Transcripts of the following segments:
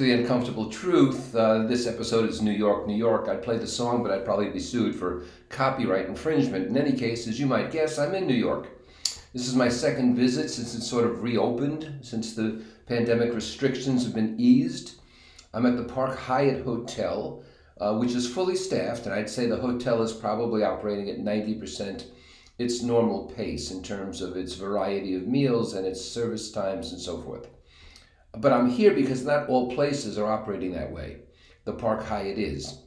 the uncomfortable truth. Uh, this episode is New York, New York. I'd play the song, but I'd probably be sued for copyright infringement. In any case, as you might guess, I'm in New York. This is my second visit since it's sort of reopened, since the pandemic restrictions have been eased. I'm at the Park Hyatt Hotel, uh, which is fully staffed, and I'd say the hotel is probably operating at 90% its normal pace in terms of its variety of meals and its service times and so forth. But I'm here because not all places are operating that way. The Park Hyatt is.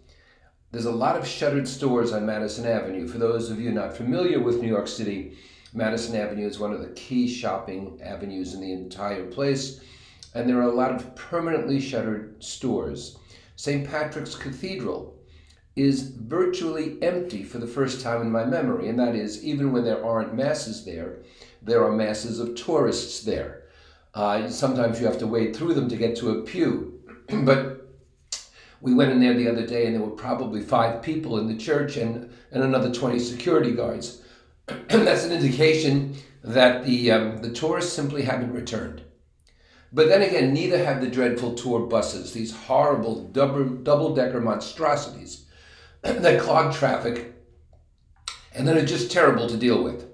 There's a lot of shuttered stores on Madison Avenue. For those of you not familiar with New York City, Madison Avenue is one of the key shopping avenues in the entire place, and there are a lot of permanently shuttered stores. St. Patrick's Cathedral is virtually empty for the first time in my memory, and that is, even when there aren't masses there, there are masses of tourists there. Uh, sometimes you have to wade through them to get to a pew. but we went in there the other day, and there were probably five people in the church and, and another 20 security guards. That's an indication that the, um, the tourists simply haven't returned. But then again, neither have the dreadful tour buses, these horrible double decker monstrosities that clog traffic and that are just terrible to deal with.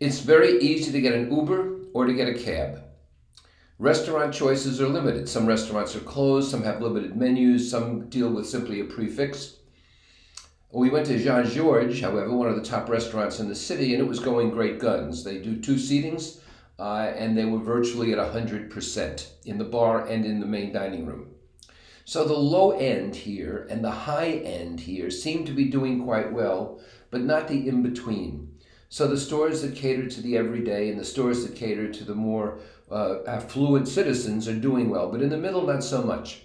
It's very easy to get an Uber or to get a cab. Restaurant choices are limited. Some restaurants are closed, some have limited menus, some deal with simply a prix fixe. We went to Jean Georges, however, one of the top restaurants in the city, and it was going great guns. They do two seatings, uh, and they were virtually at 100% in the bar and in the main dining room. So the low end here and the high end here seem to be doing quite well, but not the in between. So the stores that cater to the everyday and the stores that cater to the more uh, affluent citizens are doing well, but in the middle, not so much.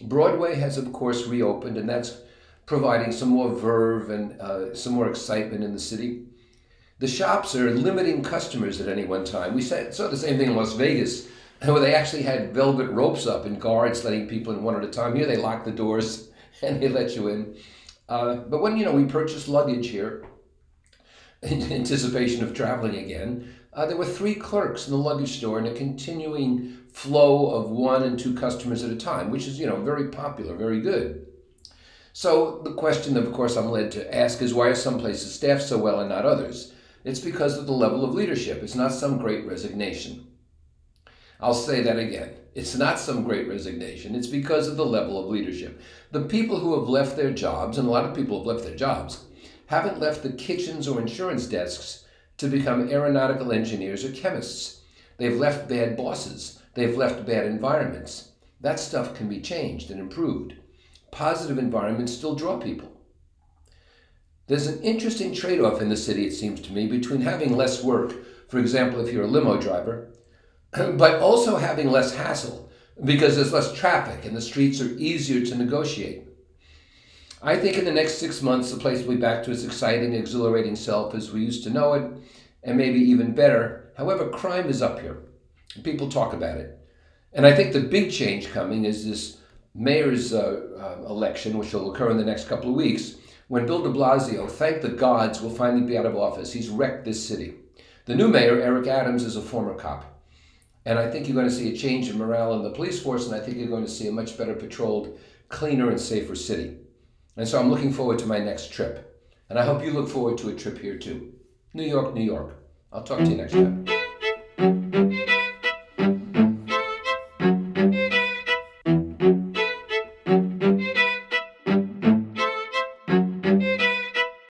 Broadway has, of course, reopened, and that's providing some more verve and uh, some more excitement in the city. The shops are limiting customers at any one time. We saw the same thing in Las Vegas where they actually had velvet ropes up and guards letting people in one at a time. Here they lock the doors and they let you in. Uh, but when you know we purchase luggage here in anticipation of traveling again, uh, there were three clerks in the luggage store and a continuing flow of one and two customers at a time, which is you know very popular, very good. So the question, of course, I'm led to ask is why are some places staffed so well and not others? It's because of the level of leadership. It's not some great resignation. I'll say that again. It's not some great resignation, it's because of the level of leadership. The people who have left their jobs, and a lot of people have left their jobs, haven't left the kitchens or insurance desks to become aeronautical engineers or chemists. They've left bad bosses, they've left bad environments. That stuff can be changed and improved. Positive environments still draw people. There's an interesting trade off in the city, it seems to me, between having less work, for example, if you're a limo driver, but also having less hassle because there's less traffic and the streets are easier to negotiate. I think in the next six months, the place will be back to its exciting, exhilarating self as we used to know it, and maybe even better. However, crime is up here. People talk about it. And I think the big change coming is this mayor's uh, uh, election, which will occur in the next couple of weeks, when Bill de Blasio, thank the gods, will finally be out of office. He's wrecked this city. The new mayor, Eric Adams, is a former cop. And I think you're going to see a change in morale in the police force, and I think you're going to see a much better patrolled, cleaner, and safer city. And so I'm looking forward to my next trip. And I hope you look forward to a trip here too. New York, New York. I'll talk to you next time.